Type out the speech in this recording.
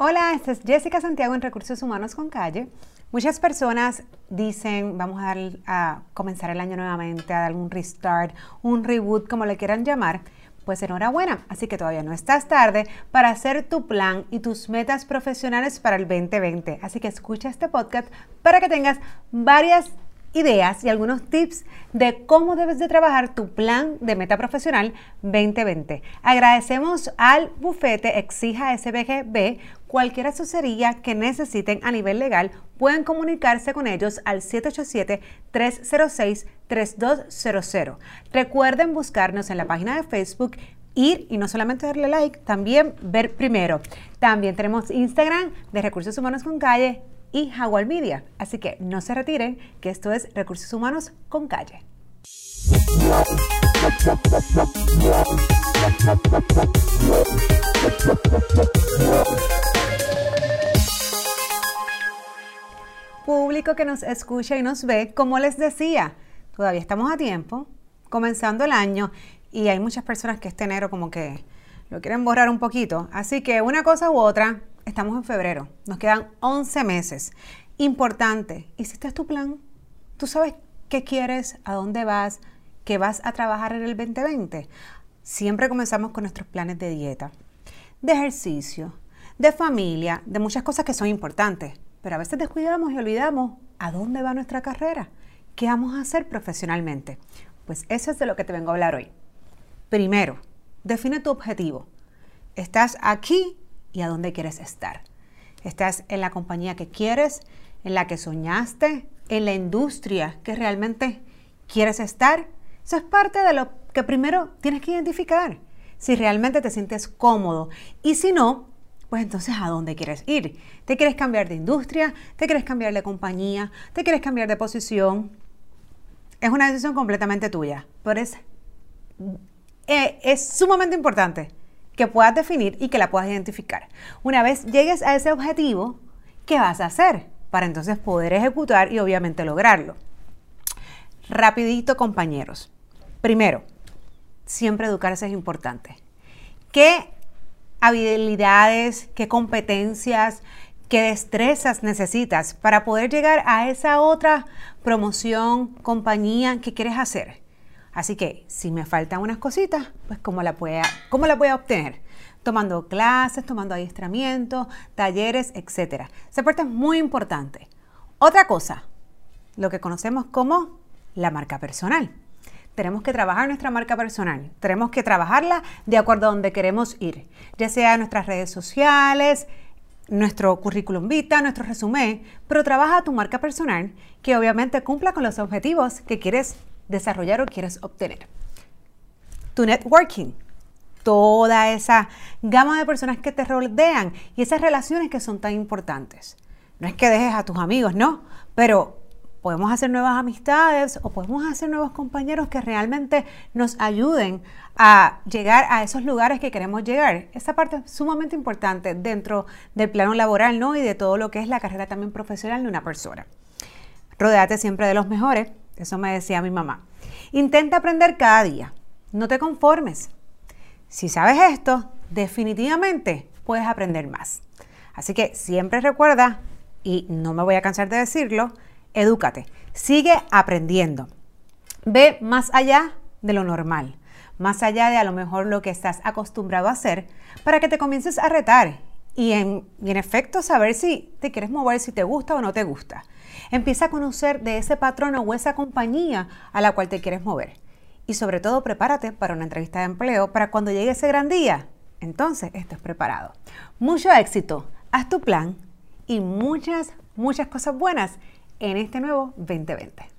Hola, esta es Jessica Santiago en Recursos Humanos con Calle. Muchas personas dicen, vamos a, comenzar el año nuevamente, a dar un restart, un reboot, como le quieran llamar. Pues enhorabuena, así que todavía no estás tarde para hacer tu plan y tus metas profesionales para el 2020. Así que escucha este podcast para que tengas varias ideas y algunos tips de cómo debes de trabajar tu plan de meta profesional 2020. Agradecemos al bufete Exija SBGB. Cualquier asesoría que necesiten a nivel legal pueden comunicarse con ellos al 787-306-3200. Recuerden buscarnos en la página de Facebook ir y no solamente darle like, también ver primero. También tenemos Instagram de Recursos Humanos con Calle y Jaguar Media. Así que no se retiren, que esto es Recursos Humanos con Calle. Público que nos escucha y nos ve, como les decía, todavía estamos a tiempo, comenzando el año y hay muchas personas que este enero como que lo quieren borrar un poquito. Así que una cosa u otra, estamos en febrero, nos quedan 11 meses. Importante, ¿hiciste tu plan? ¿Tú sabes qué quieres, a dónde vas, qué vas a trabajar en el 2020? Siempre comenzamos con nuestros planes de dieta, de ejercicio, de familia, de muchas cosas que son importantes, pero a veces descuidamos y olvidamos a dónde va nuestra carrera, qué vamos a hacer profesionalmente. Pues eso es de lo que te vengo a hablar hoy. Primero, define tu objetivo. Estás aquí y a dónde quieres estar. Estás en la compañía que quieres, en la que soñaste, en la industria que realmente quieres estar. Eso es parte de lo que primero tienes que identificar. Si realmente te sientes cómodo y si no, pues entonces ¿a dónde quieres ir? ¿Te quieres cambiar de industria? ¿Te quieres cambiar de compañía? ¿Te quieres cambiar de posición? Es una decisión completamente tuya, pero es, eh, es sumamente importante que puedas definir y que la puedas identificar. Una vez llegues a ese objetivo, ¿qué vas a hacer? Para entonces poder ejecutar y obviamente lograrlo. Rapidito, compañeros. Primero, siempre educarse es importante. ¿Qué habilidades, qué competencias, qué destrezas necesitas para poder llegar a esa otra promoción, compañía que quieres hacer? Así que si me faltan unas cositas, pues ¿cómo la, pueda, cómo la obtener? Tomando clases, tomando adiestramiento, talleres, etc. Esa parte es muy importante. Otra cosa, lo que conocemos como la marca personal. Tenemos que trabajar nuestra marca personal. Tenemos que trabajarla de acuerdo a donde queremos ir, ya sea nuestras redes sociales, nuestro currículum vita, nuestro resumen, pero trabaja tu marca personal que obviamente cumpla con los objetivos que quieres desarrollar o quieres obtener. Tu networking, toda esa gama de personas que te rodean y esas relaciones que son tan importantes. No es que dejes a tus amigos, no, pero podemos hacer nuevas amistades o podemos hacer nuevos compañeros que realmente nos ayuden a llegar a esos lugares que queremos llegar. Esa parte es sumamente importante dentro del plano laboral, ¿no? Y de todo lo que es la carrera también profesional de una persona. Rodéate siempre de los mejores, eso me decía mi mamá. Intenta aprender cada día. No te conformes. Si sabes esto, definitivamente puedes aprender más. Así que siempre recuerda, y no me voy a cansar de decirlo, edúcate. Sigue aprendiendo. Ve más allá de lo normal, más allá de a lo mejor lo que estás acostumbrado a hacer, para que te comiences a retar y en, efecto saber si te quieres mover, si te gusta o no te gusta. Empieza a conocer de ese patrón o esa compañía a la cual te quieres mover. Y sobre todo prepárate para una entrevista de empleo para cuando llegue ese gran día. Entonces estés preparado. Mucho éxito, haz tu plan y muchas, muchas cosas buenas en este nuevo 2020.